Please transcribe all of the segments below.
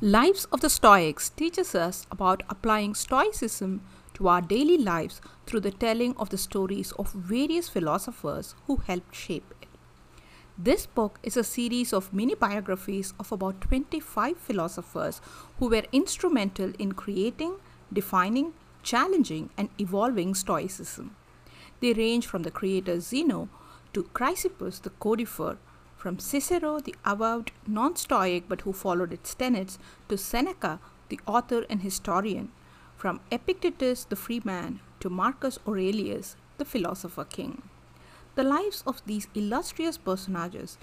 Lives of the Stoics teaches us about applying Stoicism to our daily lives through the telling of the stories of various philosophers who helped shape it. This book is a series of mini biographies of about 25 philosophers who were instrumental in creating, defining, challenging, and evolving Stoicism. They range from the creator Zeno to Chrysippus the codifer from Cicero, the avowed non Stoic but who followed its tenets, to Seneca, the author and historian, from Epictetus, the free man, to Marcus Aurelius, the philosopher king. The lives of these illustrious personages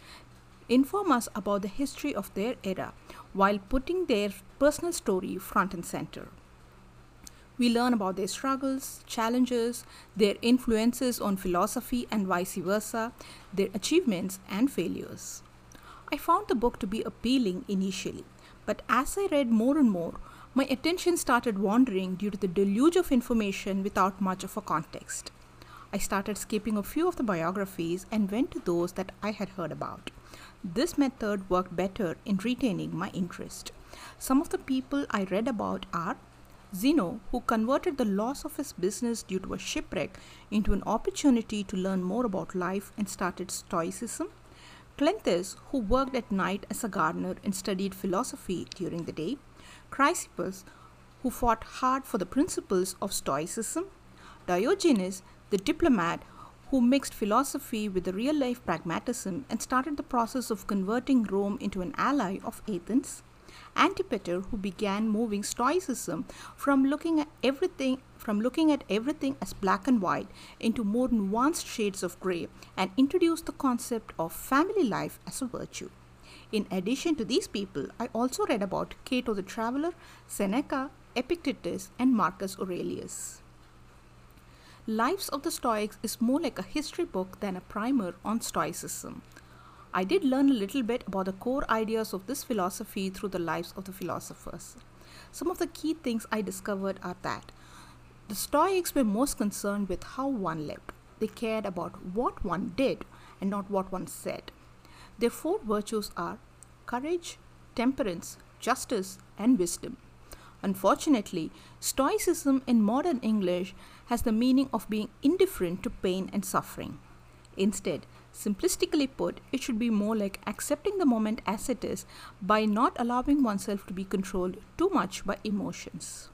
inform us about the history of their era while putting their personal story front and center. We learn about their struggles, challenges, their influences on philosophy and vice versa, their achievements and failures. I found the book to be appealing initially, but as I read more and more, my attention started wandering due to the deluge of information without much of a context. I started skipping a few of the biographies and went to those that I had heard about. This method worked better in retaining my interest. Some of the people I read about are Zeno, who converted the loss of his business due to a shipwreck into an opportunity to learn more about life and started Stoicism. Cleanthes, who worked at night as a gardener and studied philosophy during the day. Chrysippus, who fought hard for the principles of Stoicism. Diogenes, the diplomat, who mixed philosophy with the real life pragmatism and started the process of converting Rome into an ally of Athens. Antipater, who began moving Stoicism from looking at everything from looking at everything as black and white into more nuanced shades of gray and introduced the concept of family life as a virtue. In addition to these people, I also read about Cato the Traveler, Seneca, Epictetus, and Marcus Aurelius. Lives of the Stoics is more like a history book than a primer on Stoicism. I did learn a little bit about the core ideas of this philosophy through the lives of the philosophers. Some of the key things I discovered are that the Stoics were most concerned with how one lived. They cared about what one did and not what one said. Their four virtues are courage, temperance, justice, and wisdom. Unfortunately, Stoicism in modern English has the meaning of being indifferent to pain and suffering. Instead, simplistically put, it should be more like accepting the moment as it is by not allowing oneself to be controlled too much by emotions.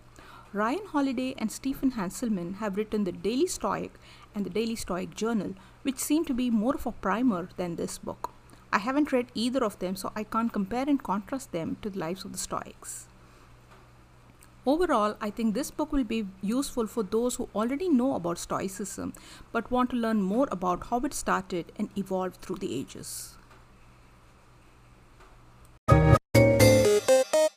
Ryan Holiday and Stephen Hanselman have written The Daily Stoic and The Daily Stoic Journal, which seem to be more of a primer than this book. I haven't read either of them, so I can't compare and contrast them to the lives of the Stoics. Overall, I think this book will be useful for those who already know about Stoicism but want to learn more about how it started and evolved through the ages.